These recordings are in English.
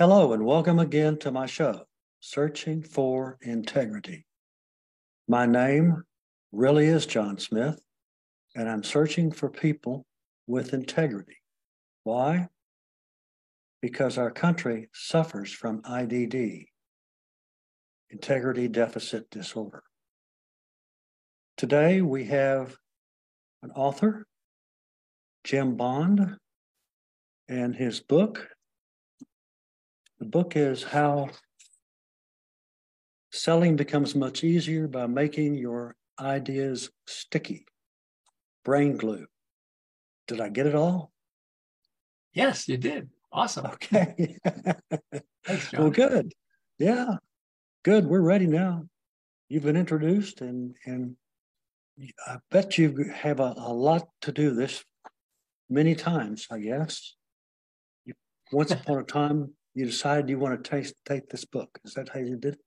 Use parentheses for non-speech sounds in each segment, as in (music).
Hello, and welcome again to my show, Searching for Integrity. My name really is John Smith, and I'm searching for people with integrity. Why? Because our country suffers from IDD, Integrity Deficit Disorder. Today we have an author, Jim Bond, and his book. The book is How Selling Becomes Much Easier by Making Your Ideas Sticky. Brain glue. Did I get it all? Yes, you did. Awesome. Okay. (laughs) (laughs) Thanks, John. well, good. Yeah, good. We're ready now. You've been introduced, and and I bet you have a, a lot to do this many times. I guess. You, once upon a (laughs) time, you decided you want to taste, take this book. Is that how you did it?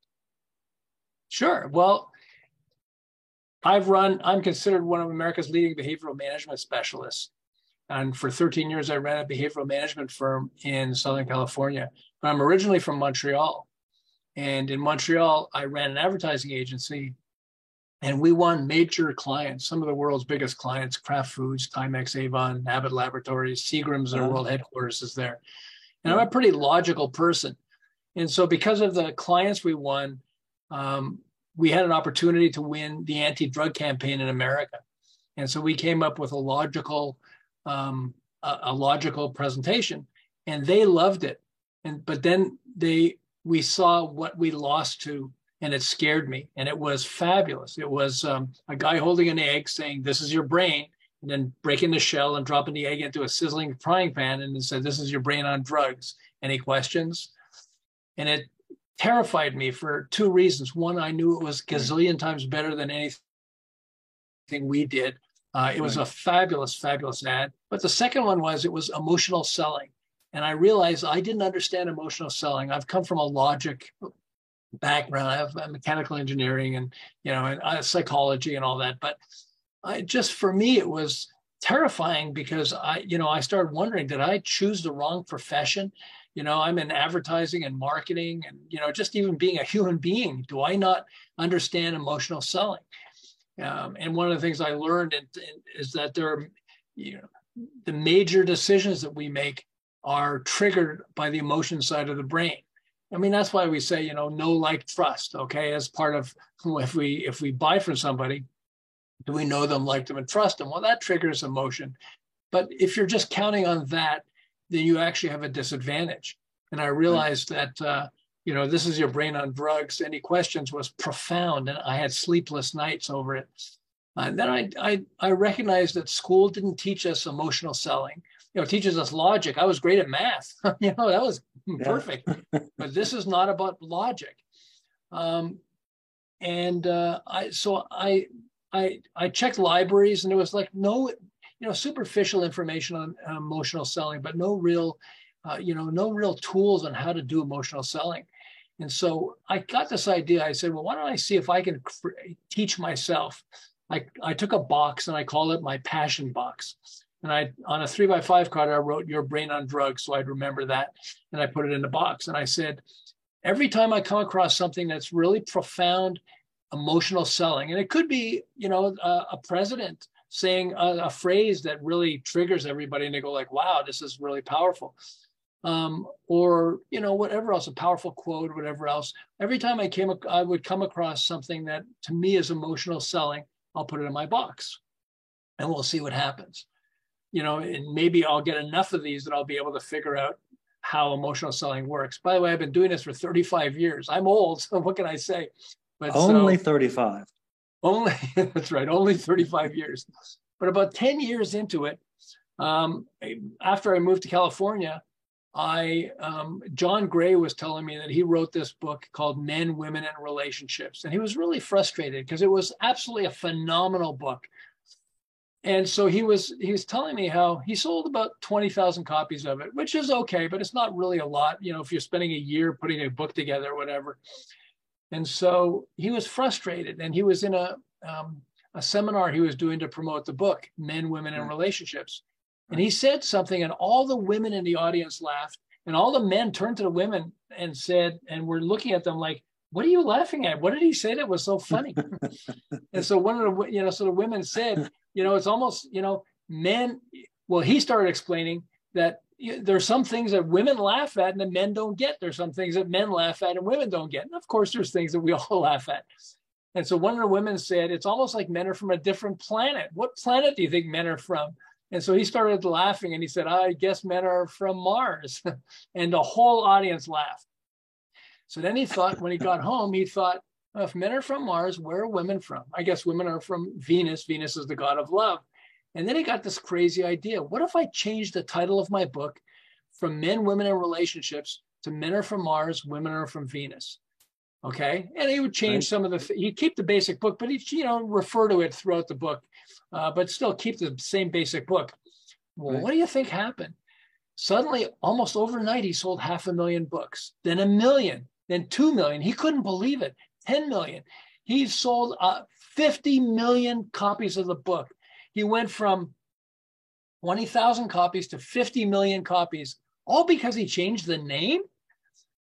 Sure. Well, I've run, I'm considered one of America's leading behavioral management specialists. And for 13 years, I ran a behavioral management firm in Southern California. But I'm originally from Montreal. And in Montreal, I ran an advertising agency and we won major clients, some of the world's biggest clients, Kraft Foods, Timex, Avon, Abbott Laboratories, Seagram's, their uh-huh. world headquarters is there. And I'm a pretty logical person. And so because of the clients we won, um, we had an opportunity to win the anti-drug campaign in America. And so we came up with a logical, um, a, a, logical presentation, and they loved it. And but then they we saw what we lost to, and it scared me. And it was fabulous. It was um, a guy holding an egg saying, "This is your brain," and then breaking the shell and dropping the egg into a sizzling frying pan, and said, "This is your brain on drugs." Any questions? And it terrified me for two reasons. One, I knew it was gazillion times better than anything we did. Uh, it was a fabulous, fabulous ad. But the second one was it was emotional selling. And I realized I didn't understand emotional selling. I've come from a logic background. I have mechanical engineering and, you know, and uh, psychology and all that. But I just, for me, it was terrifying because I, you know, I started wondering, did I choose the wrong profession? you know i'm in advertising and marketing and you know just even being a human being do i not understand emotional selling um, and one of the things i learned in, in, is that there are you know the major decisions that we make are triggered by the emotion side of the brain i mean that's why we say you know no like trust okay as part of (laughs) if we if we buy from somebody do we know them like them and trust them well that triggers emotion but if you're just counting on that then you actually have a disadvantage. And I realized that, uh, you know, this is your brain on drugs. Any questions was profound. And I had sleepless nights over it. Uh, then I, I, I recognized that school didn't teach us emotional selling. You know, teaches us logic. I was great at math. (laughs) you know, that was yeah. perfect. (laughs) but this is not about logic. Um, and uh, I, so I, I, I checked libraries, and there was like no you know, superficial information on emotional selling, but no real, uh, you know, no real tools on how to do emotional selling. And so I got this idea. I said, well, why don't I see if I can teach myself? I, I took a box and I called it my passion box. And I, on a three by five card, I wrote your brain on drugs. So I'd remember that. And I put it in the box. And I said, every time I come across something that's really profound emotional selling, and it could be, you know, a, a president saying a, a, phrase that really triggers everybody and they go like wow this is really powerful. Um, or you know whatever else a powerful quote whatever else. Every time i came i would come across something that to me is emotional selling i'll put it in my box and we'll see what happens. You know and maybe i'll get enough of these that i'll be able to figure out how emotional selling works. By the way i've been doing this for 35 years. I'm old (laughs) so what can i say but only so, 35 only, (laughs) that's right, only 35 years. But about 10 years into it, um, after I moved to California, I um, John Gray was telling me that he wrote this book called Men, Women, and Relationships, and he was really frustrated because it was absolutely a phenomenal book. And so he was he was telling me how he sold about twenty thousand copies of it, which is okay, but it's not really a lot, you know, if you're spending a year putting a book together or whatever. And so he was frustrated, and he was in a um, a seminar he was doing to promote the book, Men, Women, and Relationships. And he said something, and all the women in the audience laughed, And all the men turned to the women and said, and we're looking at them like, what are you laughing at? What did he say that was so funny? (laughs) and so one of the, you know, so the women said, you know, it's almost, you know, men, well, he started explaining that there's some things that women laugh at and the men don't get. There's some things that men laugh at and women don't get. And of course, there's things that we (laughs) all laugh at. And so one of the women said, it's almost like men are from a different planet. What planet do you think men are from? And so he started laughing and he said, I guess men are from Mars. (laughs) and the whole audience laughed. So then he thought, when he got home, he thought, well, if men are from Mars, where are women from? I guess women are from Venus. Venus is the god of love. And then he got this crazy idea. What if I changed the title of my book from men, women, and relationships to men are from Mars, women are from Venus? Okay. And he would change right. some of the, he'd keep the basic book, but he'd, you know, refer to it throughout the book, uh, but still keep the same basic book. Well, right. what do you think happened? Suddenly, almost overnight, he sold half a million books, then a million, then 2 million. He couldn't believe it. 10 million. He sold uh, 50 million copies of the book. He went from 20,000 copies to 50 million copies, all because he changed the name.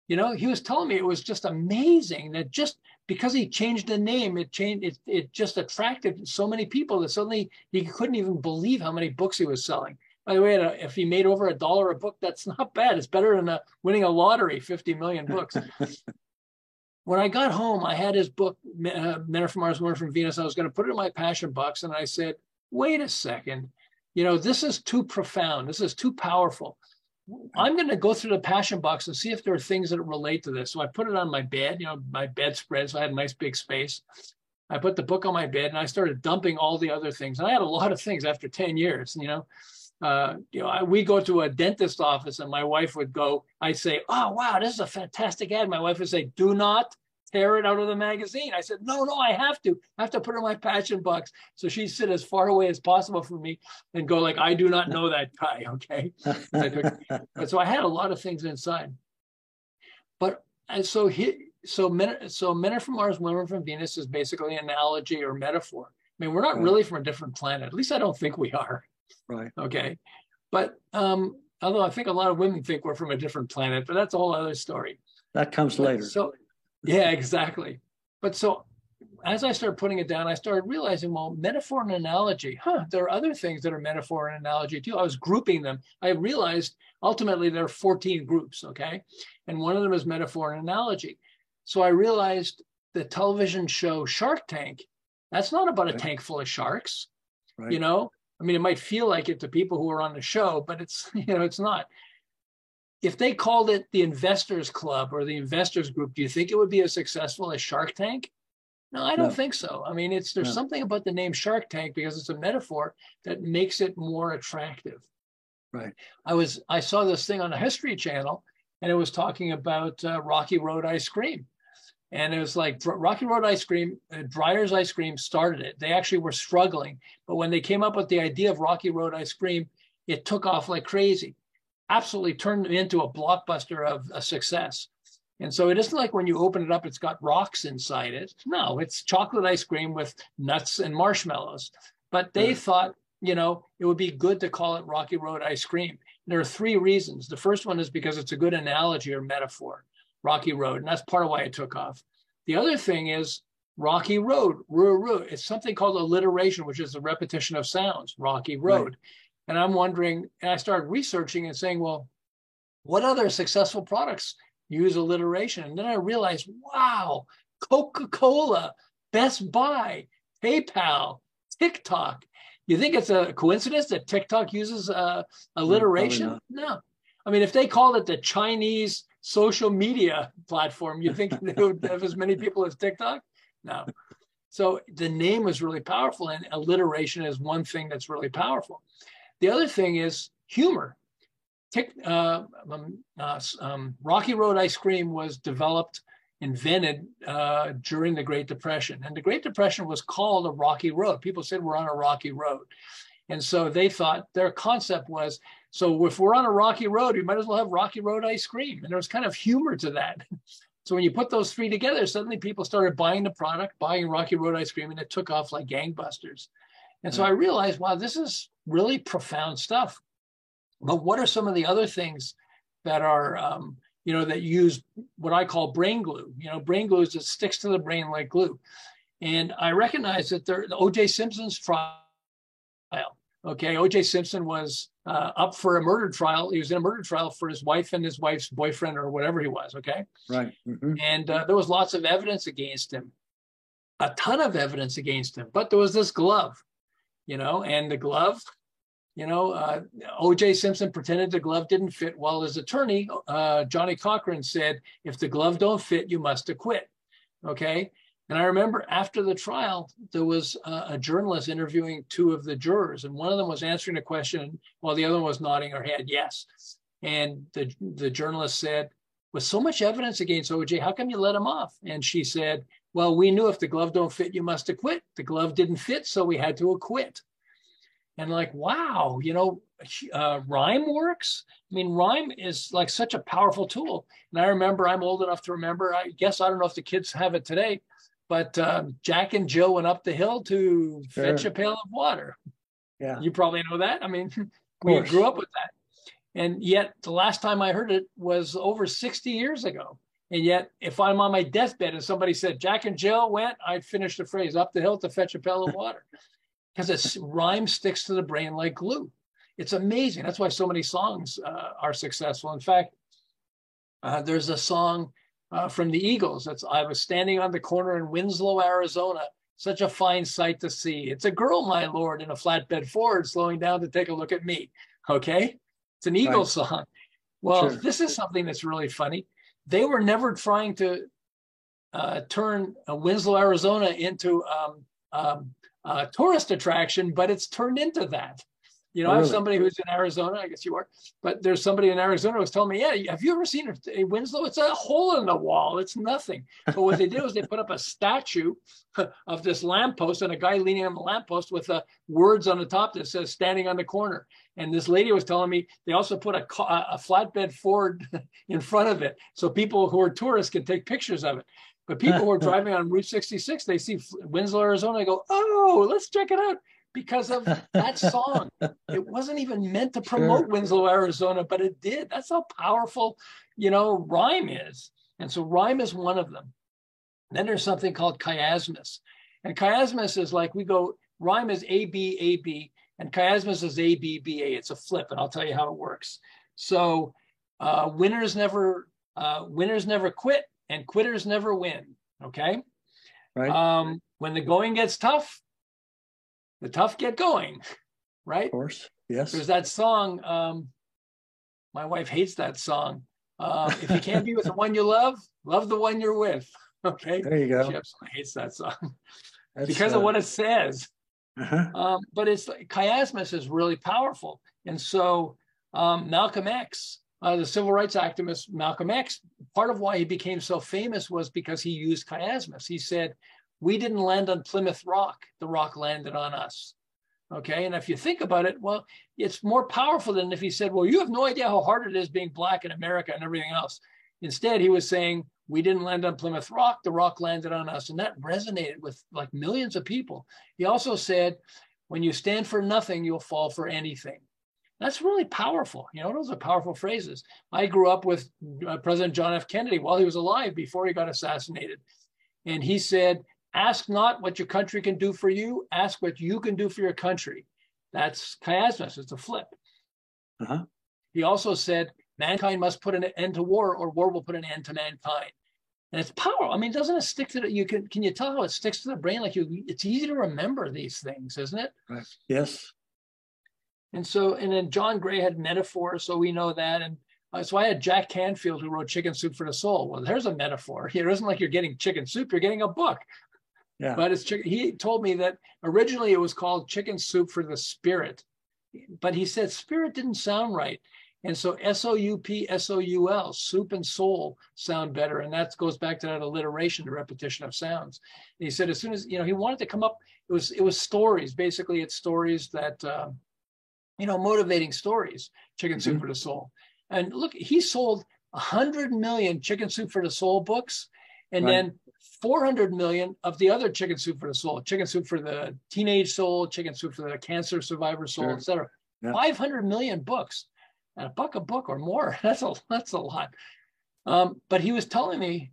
You know, he was telling me it was just amazing that just because he changed the name, it changed it, it just attracted so many people that suddenly he couldn't even believe how many books he was selling. By the way, if he made over a dollar a book, that's (laughs) not bad. It's better than a, winning a lottery, 50 million books. (laughs) when I got home, I had his book, uh, Men Are from Mars, Women from Venus. I was going to put it in my passion box, and I said, "Wait a second, you know, this is too profound. This is too powerful. I'm going to go through the passion box and see if there are things that relate to this." So I put it on my bed, you know, my bedspread, so I had a nice big space. I put the book on my bed, and I started dumping all the other things. And I had a lot of things after 10 years, you know uh, you know, we go to a dentist office and my wife would go, I'd say, oh, wow, this is a fantastic ad. My wife would say, do not tear it out of the magazine. I said, no, no, I have to. I have to put it in my passion box. So she'd sit as far away as possible from me and go like, I do not know that guy, (laughs) okay? but so I had a lot of things inside. But and so he, so men, so men are from Mars, women from Venus is basically an analogy or metaphor. I mean, we're not really from a different planet. At least I don't think we are. Right. Okay. But um, although I think a lot of women think we're from a different planet, but that's a whole other story. That comes later. So, yeah, exactly. But so as I started putting it down, I started realizing, well, metaphor and analogy, huh, there are other things that are metaphor and analogy too. I was grouping them. I realized ultimately there are 14 groups, okay? And one of them is metaphor and analogy. So I realized the television show Shark Tank, that's not about a tank full of sharks. Right. You know, I mean, it might feel like it to people who are on the show, but it's (laughs) you know it's not. If they called it the Investors Club or the Investors Group, do you think it would be as successful as Shark Tank? No, I don't no. think so. I mean, it's there's no. something about the name Shark Tank because it's a metaphor that makes it more attractive. Right. I was I saw this thing on the History Channel, and it was talking about uh, Rocky Road ice cream, and it was like Rocky Road Ice Cream, uh, Dreyer's Ice Cream started it. They actually were struggling, but when they came up with the idea of Rocky Road Ice Cream, it took off like crazy. Absolutely turned into a blockbuster of a success. And so it isn't like when you open it up, it's got rocks inside it. No, it's chocolate ice cream with nuts and marshmallows. But they mm. thought, you know, it would be good to call it Rocky Road Ice Cream. There are three reasons. The first one is because it's a good analogy or metaphor. Rocky Road, and that's part of why it took off. The other thing is Rocky Road, Roo It's something called alliteration, which is a repetition of sounds, Rocky Road. Right. And I'm wondering, and I started researching and saying, well, what other successful products use alliteration? And then I realized, wow, Coca Cola, Best Buy, PayPal, TikTok. You think it's a coincidence that TikTok uses uh, alliteration? No, no. I mean, if they called it the Chinese social media platform. You think they would have as many people as TikTok? No. So the name is really powerful, and alliteration is one thing that's really powerful. The other thing is humor. Tick, uh, um, uh, um, Rocky Road ice cream was developed, invented uh, during the Great Depression. And the Great Depression was called a rocky road. People said we're on a rocky road. And so they thought their concept was so if we're on a rocky road, we might as well have rocky road ice cream. And there was kind of humor to that. (laughs) So when you put those three together, suddenly people started buying the product, buying Rocky Road ice cream, and it took off like gangbusters. And so I realized, wow, this is really profound stuff. But what are some of the other things that are, um, you know, that use what I call brain glue. You know, brain glue is it sticks to the brain like glue. And I recognize that there, the O.J. Simpson's trial. Okay, O.J. Simpson was uh, up for a murder trial. He was in a murder trial for his wife and his wife's boyfriend or whatever he was. Okay, right. Mm-hmm. And uh, there was lots of evidence against him, a ton of evidence against him. But there was this glove, you know, and the glove you know, uh, O.J. Simpson pretended the glove didn't fit. While his attorney, uh, Johnnie Cochran, said, "If the glove don't fit, you must acquit." Okay. And I remember after the trial, there was a, a journalist interviewing two of the jurors, and one of them was answering a question while the other one was nodding her head yes. And the the journalist said, "With so much evidence against O.J., how come you let him off?" And she said, "Well, we knew if the glove don't fit, you must acquit. The glove didn't fit, so we had to acquit." and like wow you know uh, rhyme works? I mean rhyme is like such a powerful tool. And i remember i'm old enough to remember i guess i don't know if the kids have it today but uh, jack and jill went up the hill to sure. fetch a pail of water. Yeah. You probably know that. I mean (laughs) we grew up with that. And yet the last time i heard it was over 60 years ago and yet if i'm on my deathbed and somebody said jack and jill went i'd finish the phrase up the hill to fetch a pail of water (laughs) because its rhyme sticks to the brain like glue. It's amazing. That's why so many songs uh, are successful. In fact, uh, there's a song uh, from the Eagles. That's I was standing on the corner in Winslow, Arizona. Such a fine sight to see. It's a girl, my lord, in a flatbed Ford, slowing down to take a look at me. Okay, it's an Eagles right. song. Well, sure. this is something that's really funny. They were never trying to uh, turn uh, Winslow, Arizona into um, um, uh, tourist attraction, but it's turned into that. You know, really? I have somebody who's in Arizona. I guess you are, but there's somebody in Arizona who's telling me, "Yeah, have you ever seen a, a Winslow? It's a hole in the wall. It's nothing." But what they did was they put up a statue (laughs) of this lamppost and a guy leaning on the lamppost with uh, words on the top that says "standing on the corner." And this lady was telling me they also put a, a flatbed Ford (laughs) in front of it, so people who are tourists can take pictures of it. But people who are (laughs) driving on Route 66, they see Winslow, Arizona, they go, oh, let's check it out because of (laughs) that song. it wasn't even meant to promote sure. Winslow, Arizona, but it did. That's how powerful, you know, rhyme is. And so rhyme is one of them. Then there's something called chiasmus. And chiasmus is like we go, rhyme is A, B, A, B, and chiasmus is A, B, B, A. It's a flip, and I'll tell you how it works. So uh, winners never uh, winners never quit and quitters never win. Okay. Right. Um, when the going gets tough, the tough get going. Right. Of course. Yes. There's that song. Um, my wife hates that song. Uh, if you can't be with the (laughs) one you love, love the one you're with. (laughs) Okay. There you go. She absolutely hates that song (laughs) That's, because uh, of what it says. Uh-huh. Um, but it's chiasmus is really powerful. And so um, Malcolm X uh, the civil rights activist Malcolm X, part of why he became so famous was because he used chiasmus. He said, We didn't land on Plymouth Rock, the rock landed on us. Okay. And if you think about it, well, it's more powerful than if he said, Well, you have no idea how hard it is being black in America and everything else. Instead, he was saying, We didn't land on Plymouth Rock, the rock landed on us. And that resonated with like millions of people. He also said, When you stand for nothing, you'll fall for anything. That's really powerful. You know, those are powerful phrases. I grew up with uh, President John F. Kennedy while he was alive before he got assassinated. And he said, Ask not what your country can do for you, ask what you can do for your country. That's chiasmus, it's a flip. Uh-huh. He also said, Mankind must put an end to war, or war will put an end to mankind. And it's power. I mean, doesn't it stick to the, you can can you tell how it sticks to the brain? Like you it's easy to remember these things, isn't it? Right. Yes. And so, and then John Gray had metaphor, so we know that. And uh, so I had Jack Canfield who wrote Chicken Soup for the Soul. Well, there's a metaphor. It isn't like you're getting chicken soup; you're getting a book. Yeah. But it's he told me that originally it was called Chicken Soup for the Spirit, but he said spirit didn't sound right. And so S O U P S O U L, soup and soul sound better. And that goes back to that alliteration, the repetition of sounds. And he said as soon as you know he wanted to come up, it was it was stories. Basically, it's stories that uh, you know, motivating stories, Chicken Soup mm-hmm. for the Soul. And look, he sold 100 million Chicken Soup for the Soul books, and right. then 400 million of the other Chicken Soup for the Soul, Chicken Soup for the Teenage Soul, Chicken Soup for the Cancer Survivor Soul, sure. etc. Yeah. 500 million books. And a buck a book or more. (laughs) That's a that's a lot. Um, but he was telling me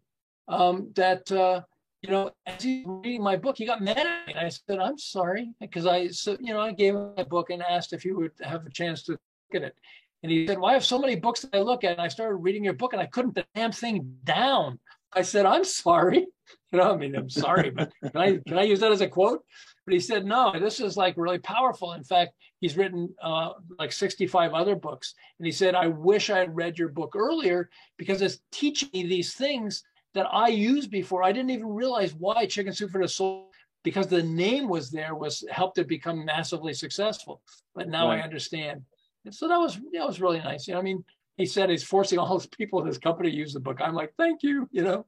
um, that uh, you know, as he's reading my book, he got mad at me. I said, "I'm sorry," because I, so, you know, I gave him my book and asked if he would have a chance to look at it. And he said, "Well, I have so many books that I look at." And I started reading your book, and I couldn't the damn thing down. I said, "I'm sorry." (laughs) You know, I mean, I'm sorry, but can I can I use that as a quote? But he said, "No, this is like really powerful. In fact, he's written uh, like 65 other books." And he said, "I wish I had read your book earlier because it's teaching me these things." that I used before. I didn't even realize why Chicken Soup for the Soul, because the name was there, was helped it become massively successful. But now right. I understand. And so that was that was really nice. You know, I mean, he said he's forcing all those people in his company to use the book. I'm like, thank you. You know,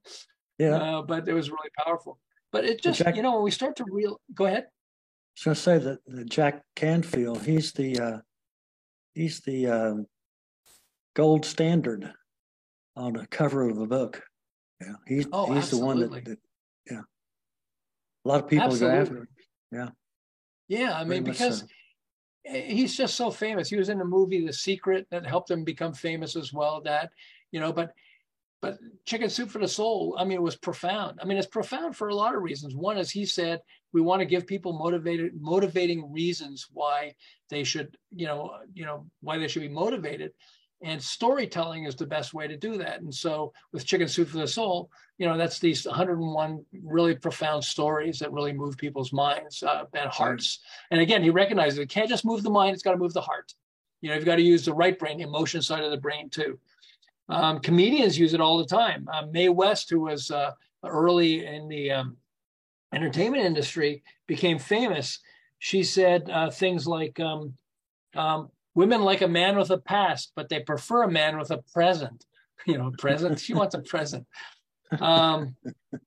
yeah. Uh, but it was really powerful. But it just, Jack, you know, when we start to real, go ahead. I was going to say that, that Jack Canfield, he's the uh, he's the um, gold standard on the cover of a book. Yeah, he's oh, he's absolutely. the one that, that, yeah. A lot of people absolutely. go after him. Yeah. Yeah, I mean because so. He's just so famous. He was in the movie The Secret that helped him become famous as well. That you know, but but Chicken Soup for the Soul, I mean, it was profound. I mean, it's profound for a lot of reasons. One is he said we want to give people motivated, motivating reasons why they should, you know, you know, why they should be motivated. And storytelling is the best way to do that. And so with Chicken Soup for the Soul, you know, that's these 101 really profound stories that really move people's minds uh, and hearts. And again, he recognizes it can't just move the mind, it's got to move the heart. You know, you've got to use the right brain, the emotion side of the brain too. Um, comedians use it all the time. Uh, Mae West, who was uh, early in the um, entertainment industry, became famous. She said uh, things like, um, um Women like a man with a past, but they prefer a man with a present. (laughs) You know, present. She wants a present. Um,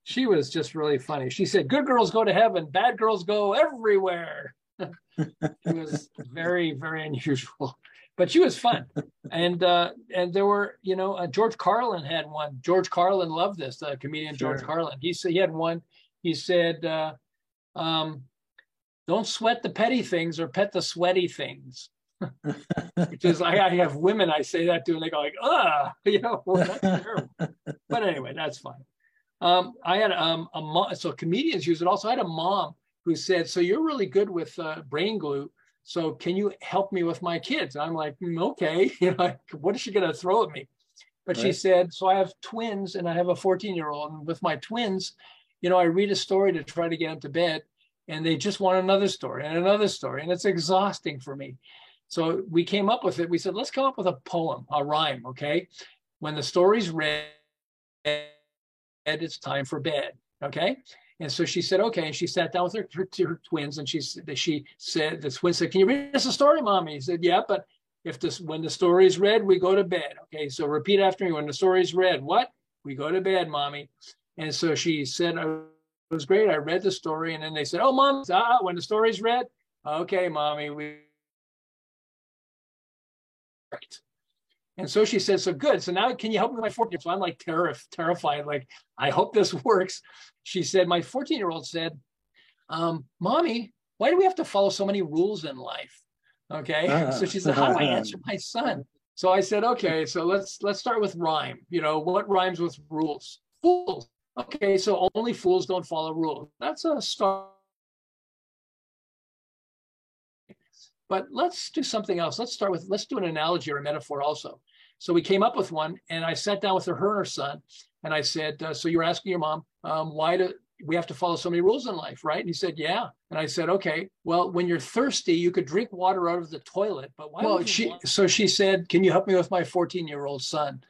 she was just really funny. She said, "Good girls go to heaven, bad girls go everywhere." (laughs) it was very, very unusual, but she was fun. And uh, and there were, you know, uh, George Carlin had one. George Carlin loved this. The comedian sure. George Carlin. He said he had one. He said, uh, um, "Don't sweat the petty things or pet the sweaty things." Which is I, I, have women I say that to and they go like, ah, (laughs) you know, well, that's terrible. but anyway, that's fine. Um, I had um, a mom, so comedians use it also. I had a mom who said, so you're really good with uh, brain glue. So can you help me with my kids? And I'm like, mm, okay, (laughs) you know, what is she going to throw at me? But right. she said, so I have twins and I have a 14 year old. And with my twins, you know, I read a story to try to get them to bed and they just want another story and another story. And it's exhausting for me. So we came up with it. We said, let's come up with a poem, a rhyme, okay? When the story's read, it's time for bed, okay? And so she said, okay. And she sat down with her, her, her twins and she, she said, the twins said, can you read us a story, mommy? He said, yeah, but if this, when the story is read, we go to bed. Okay, so repeat after me. When the story is read, what? We go to bed, mommy. And so she said, oh, it was great. I read the story. And then they said, oh, mom, ah, when the story's read, okay, mommy, we and so she said, so good. So now can you help me with my 14 So I'm like terri- terrified, like, I hope this (laughs) works. She said, my 14 year old said, um, mommy, why do we have to follow so many rules in life? Okay. Uh, so she said, how do I answer my son? So I said, okay, so let's let's start with rhyme. You know, what rhymes with rules? Fools. Okay, so only fools don't follow rules. That's a start But let's do something else. Let's start with, let's do an analogy or a metaphor also. So we came up with one and I sat down with her, her and her son, and I said, uh, so you were asking your mom, um, why do we have to follow so many rules in life, right? And he said, yeah. And I said, okay, well, when you're thirsty, you could drink water out of the toilet, but why? Well, she, want- so she said, can you help me with my 14 year old son?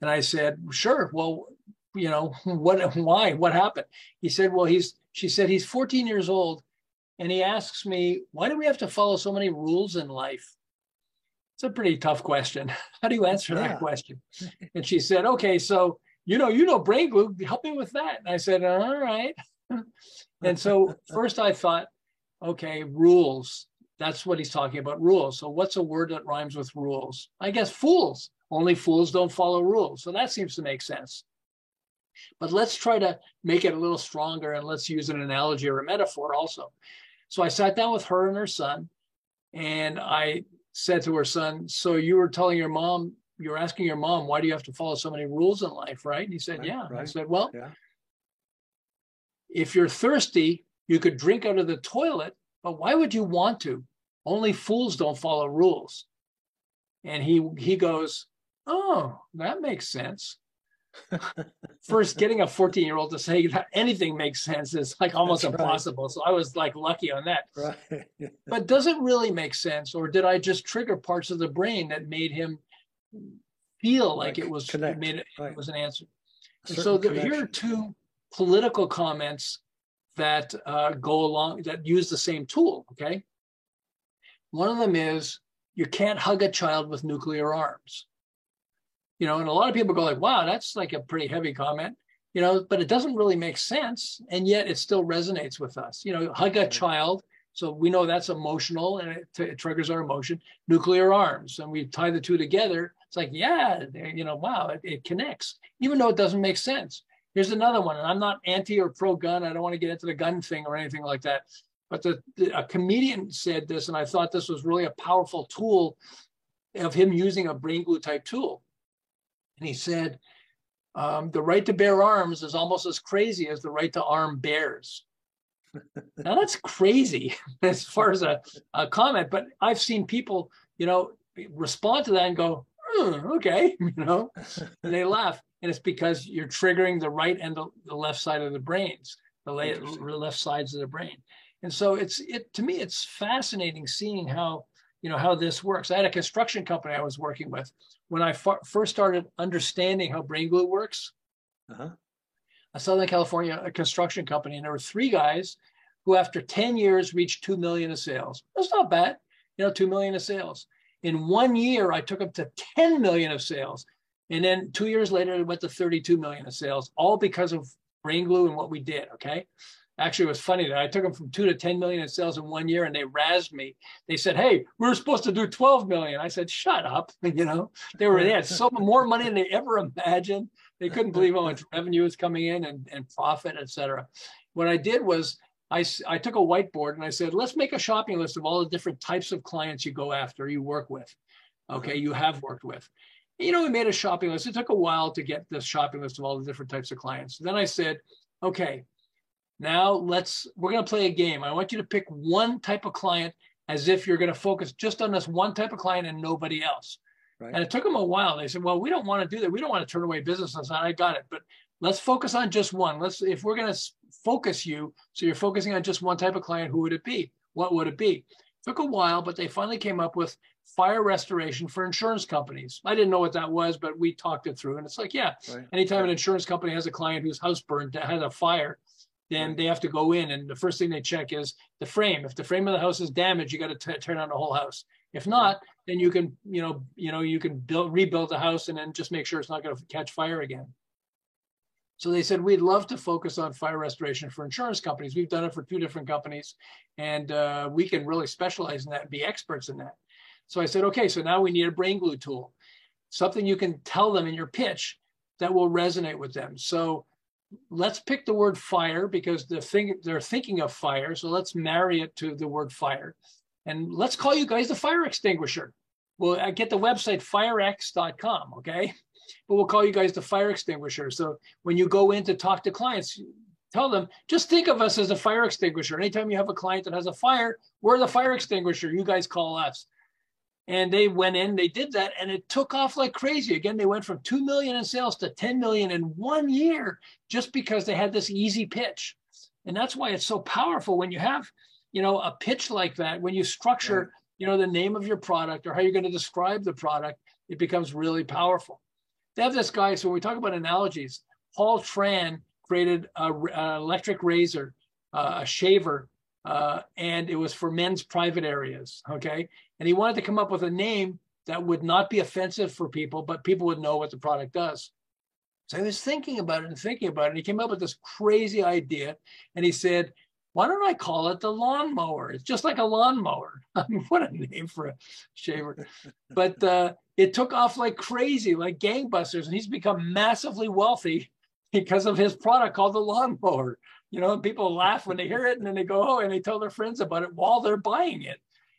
And I said, sure. Well, you know, (laughs) what, why, what happened? He said, well, he's, she said, he's 14 years old and he asks me, why do we have to follow so many rules in life? It's a pretty tough question. (laughs) How do you answer yeah. that question? And she said, okay, so you know, you know brain glue, help me with that. And I said, all right. (laughs) and so first I thought, okay, rules. That's what he's talking about, rules. So what's a word that rhymes with rules? I guess fools. Only fools don't follow rules. So that seems to make sense. But let's try to make it a little stronger and let's use an analogy or a metaphor also. So I sat down with her and her son, and I said to her son, "So you were telling your mom, you're asking your mom, why do you have to follow so many rules in life, right?" And he said, Right, "Yeah." I said, "Well, Yeah. if you're thirsty, you could drink out of the toilet, but why would you want to? Only fools don't follow rules." And he he goes, "Oh, that makes sense." First, getting a 14 year old to say that anything makes sense is like almost That's right. impossible. So I was like lucky on that. Right. (laughs) But does it really make sense, or did I just trigger parts of the brain that made him feel like, Like it was made it, right. it was an answer? So the, here are two political comments that uh, go along that use the same tool. Okay, one of them is you can't hug a child with nuclear arms. You know, and a lot of people go like, "Wow, that's like a pretty heavy comment." You know, but it doesn't really make sense, and yet it still resonates with us. You know, hug a child, so we know that's emotional and it, it triggers our emotion. Nuclear arms, and we tie the two together. It's like, yeah, you know, wow, it, it connects, even though it doesn't make sense. Here's another one, and I'm not anti or pro gun. I don't want to get into the gun thing or anything like that. But the, the, a comedian said this, and I thought this was really a powerful tool of him using a brain glue type tool. And he said, um, the right to bear arms is almost as crazy as the right to arm bears. (laughs) now that's crazy (laughs) as far as a, a comment, but I've seen people, you know, respond to that and go, "Hmm, okay, (laughs) you know, and they laugh. And it's because you're triggering the right and the, the left side of the brains, the left sides of the brain. And so it's it to me, it's fascinating seeing how you know how this works. I had a construction company I was working with when I fa- first started understanding how brain glue works. Uh-huh. A Southern California a construction company, and there were three guys who, after 10 years, reached 2 million in sales. That's not bad, you know, 2 million in sales. In one year, I took them to 10 million of sales. And then two years later, it went to 32 million in sales, all because of brain glue and what we did. Okay. Actually, it was funny that I took them from two to 10 million in sales in one year and they razzed me. They said, Hey, we were supposed to do 12 million. I said, Shut up. (laughs) You know, they were, they had so more money than they ever imagined. They couldn't believe how much revenue was coming in and, and profit, et cetera. What I did was I, I took a whiteboard and I said, let's make a shopping list of all the different types of clients you go after, you work with. Okay, you have worked with. You know, we made a shopping list. It took a while to get this shopping list of all the different types of clients. Then I said, okay, now let's, we're going to play a game. I want you to pick one type of client as if you're going to focus just on this one type of client and nobody else. Right. And it took them a while. They said, well, we don't want to do that. We don't want to turn away business. I said, I got it. But let's focus on just one. Let's, if we're going to focus you, so you're focusing on just one type of client, who would it be? What would it be? Took a while, but they finally came up with fire restoration for insurance companies. I didn't know what that was, but we talked it through. And it's like, yeah, Right. anytime an insurance company has a client whose house burned, that had a fire, then they have to go in. And the first thing they check is the frame. If the frame of the house is damaged, you got to turn on the whole house. If not, then you can, you know, you know, you can build, rebuild the house and then just make sure it's not going to catch fire again. So they said, we'd love to focus on fire restoration for insurance companies. We've done it for two different companies and uh, we can really specialize in that and be experts in that. So I said, okay, so now we need a brain glue tool, something you can tell them in your pitch that will resonate with them. So let's pick the word fire because the thing they're thinking of fire. So let's marry it to the word fire. And let's call you guys the fire extinguisher. Well, I get the website firex.com, okay? But we'll call you guys the fire extinguisher. So when you go in to talk to clients, tell them, just think of us as a fire extinguisher. Anytime you have a client that has a fire, we're the fire extinguisher. You guys call us. And they went in, they did that, and it took off like crazy. Again, they went from 2 million in sales to 10 million in one year just because they had this easy pitch. And that's why it's so powerful when you have, you know, a pitch like that, when you structure, Right. you know, the name of your product or how you're going to describe the product, it becomes really powerful. They have this guy, so when we talk about analogies, Paul Tran created a, a electric razor, uh, a shaver, uh, and it was for men's private areas. Okay. And he wanted to come up with a name that would not be offensive for people, but people would know what the product does. So he was thinking about it and thinking about it. And he came up with this crazy idea. And he said, why don't I call it the lawnmower? It's just like a lawnmower. (laughs) I mean, what a name for a shaver. But uh, it took off like crazy, like gangbusters. And he's become massively wealthy (laughs) because of his product called the lawnmower. You know, people laugh when they hear it and then they go, oh, and they tell their friends about it while they're buying it.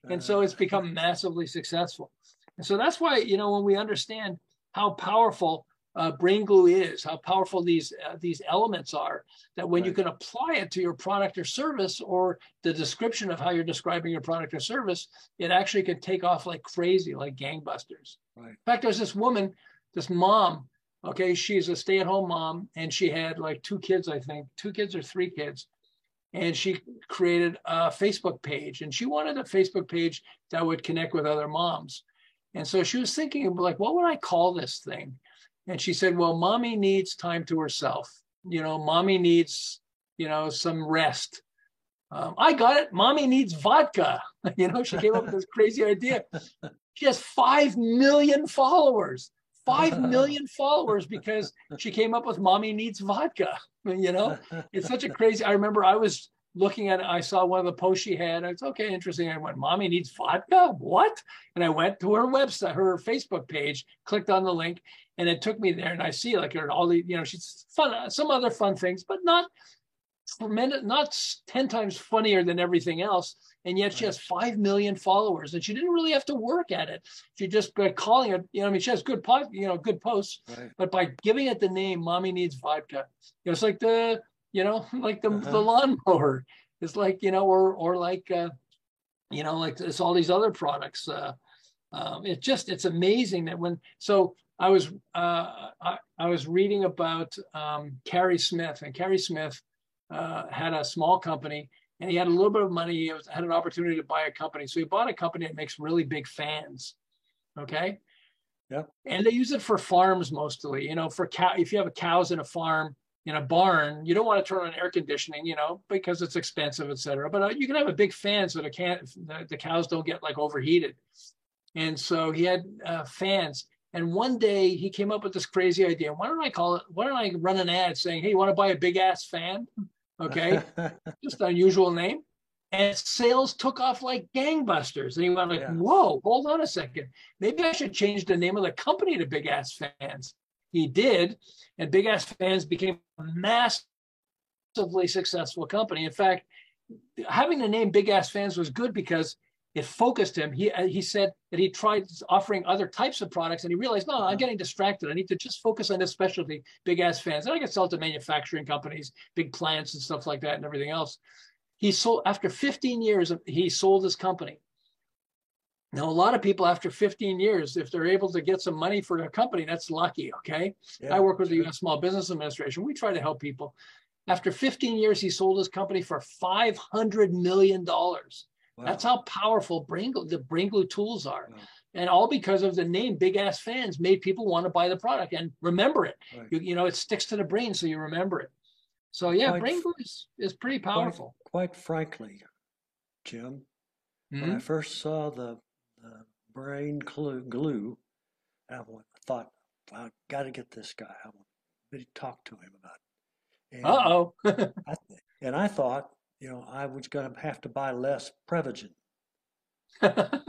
And so it's become massively successful. And so that's why, you know, when we understand how powerful uh, brain glue is, how powerful these uh, these elements are, that when right. you can apply it to your product or service or the description of how you're describing your product or service, it actually can take off like crazy, like gangbusters. Right. In fact, there's this woman, this mom, okay, she's a stay-at-home mom, and she had like two kids, I think, two kids or three kids. And she created a Facebook page, and she wanted a Facebook page that would connect with other moms. And so she was thinking, like, what would I call this thing? And she said, Well, mommy needs time to herself. You know, mommy needs, you know, some rest. Um, I got it. Mommy needs vodka. (laughs) you know, she came up with this crazy idea. (laughs) She has 5 million followers. 5 (laughs) million followers because she came up with mommy needs vodka. You know, it's such a crazy. I remember I was looking at it, I saw one of the posts she had. It's okay, interesting. I went, Mommy needs vodka? What? And I went to her website, her Facebook page, clicked on the link, and it took me there. And I see like all the, you know, she's fun, some other fun things, but not tremendous, not 10 times funnier than everything else. And yet she has 5 million followers and she didn't really have to work at it. She just by calling it, you know, I mean, she has good, pod, you know, good posts, right. but by giving it the name, mommy needs vodka, you know, it's like the, you know, (laughs) like the, uh-huh. the lawnmower. It's like, you know, or, or like, uh, you know, like it's all these other products. Uh, um, it just, it's amazing that when, so I was, uh, I, I was reading about um, Carey Smith and Carey Smith uh, had a small company and he had a little bit of money. He was, had an opportunity to buy a company. So he bought a company that makes really big fans. Okay. Yeah. And they use it for farms mostly, you know, for cow, if you have a cows in a farm, in a barn, you don't want to turn on air conditioning, you know, because it's expensive, et cetera. But uh, you can have a big fan so the, can, the, the cows don't get like overheated. And so he had uh, fans. And one day he came up with this crazy idea. Why don't I call it? Why don't I run an ad saying, "Hey, you want to buy a big ass fan?" Okay, (laughs) just an unusual name. And sales took off like gangbusters. And he went like, yeah. "Whoa, hold on a second. Maybe I should change the name of the company to Big Ass Fans." he did, and Big Ass Fans became a massively successful company. In fact, having the name Big Ass Fans was good because it focused him. He uh, he said that he tried offering other types of products, and he realized, no, I'm mm-hmm. getting distracted. I need to just focus on this specialty, Big Ass Fans, and I can sell to manufacturing companies, big plants, and stuff like that, and everything else. He sold after 15 years. He sold his company now, a lot of people after 15 years, if they're able to get some money for their company, that's lucky. Okay. Yeah, I work with the U.S. Small Business Administration. We try to help people. After 15 years, he sold his company for $500 million. Wow. That's how powerful brain the brain glue tools are. Wow. And all because of the name Big Ass Fans made people want to buy the product and remember it. Right. You, you, know, it sticks to the brain, so you remember it. So, yeah, quite, brain glue is, is pretty powerful. Quite, quite frankly, Jim, mm-hmm. when I mm-hmm. first saw the the brain glue, glue. I thought, I got to get this guy. I want to talk to him about it. Uh oh. (laughs) and I thought, you know, I was going to have to buy less Prevagen. (laughs)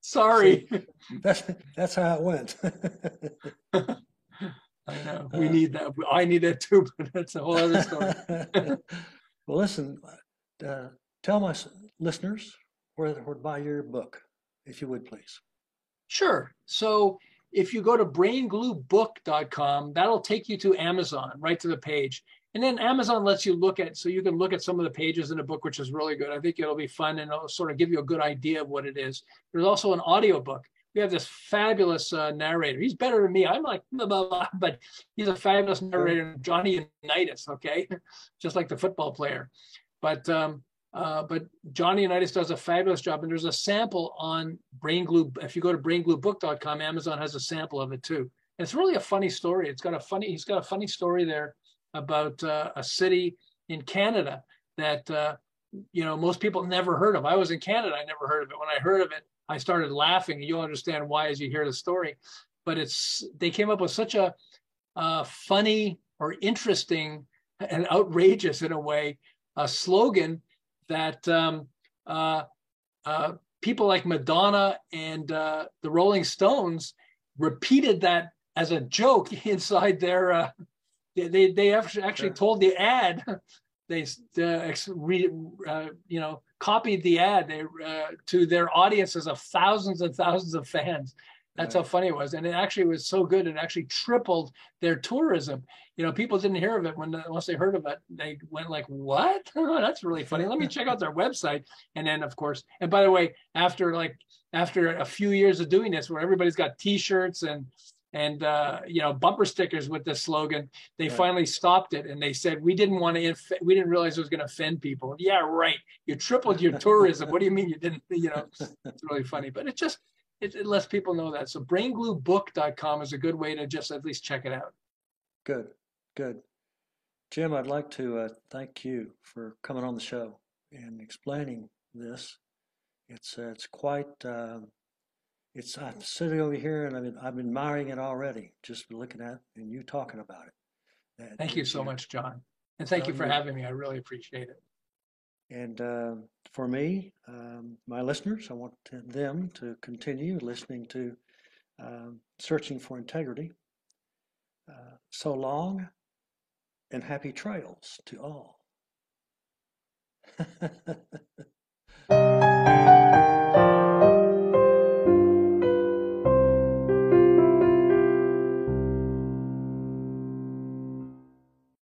Sorry. (laughs) That's that's how it went. (laughs) I know we need that. I need that too, but that's a whole other story. well, listen. Uh, tell my listeners or, or buy your book, if you would please. Sure. So if you go to braingluebook.com, that'll take you to Amazon, right to the page. And then Amazon lets you look at, so you can look at some of the pages in the book, which is really good. I think it'll be fun and it'll sort of give you a good idea of what it is. There's also an audio book. We have this fabulous uh, narrator. He's better than me. I'm like, (laughs) blah, blah, blah, but he's a fabulous narrator, Johnny Unitas, okay? (laughs) Just like the football player. But um, uh, but Johnny Unitas does a fabulous job, and there's a sample on Brain Glue. If you go to braingluebook.com, Amazon has a sample of it too. And it's really a funny story. It's got a funny. He's got a funny story there about uh, a city in Canada that uh, you know most people never heard of. I was in Canada. I never heard of it. When I heard of it, I started laughing. You'll understand why as you hear the story. But it's they came up with such a uh, funny or interesting and outrageous in a way a slogan that um, uh, uh, people like Madonna and uh, the Rolling Stones repeated that as a joke (laughs) inside their. Uh, they they actually actually told the ad. (laughs) They uh, re, uh, you know copied the ad they, uh, to their audiences of thousands and thousands of fans. That's how funny it was, and it actually was so good. It actually tripled their tourism. You know, people didn't hear of it when once they heard of it, they went like, "What? Oh, (laughs) that's really funny. Let me check out their website." And then, of course, and by the way, after like after a few years of doing this, where everybody's got T-shirts and and uh, you know bumper stickers with this slogan. They right. finally stopped it, and they said we didn't want to. Inf- we didn't realize it was going to offend people. Yeah, right. You tripled your tourism. What do you mean you didn't? You know, it's really funny, but it just it, it lets people know that. So braingluebook.com is a good way to just at least check it out. Good, good. Jim, I'd like to uh, thank you for coming on the show and explaining this. It's uh, it's quite um, it's I'm sitting over here and I'm I'm admiring it already, just looking at and you talking about it. That, thank you so much, John, and thank you for having me. I really appreciate it. And uh, for me, um, my listeners, I want to, them to continue listening to um, Searching for Integrity. Uh, so long and happy trails to all. (laughs)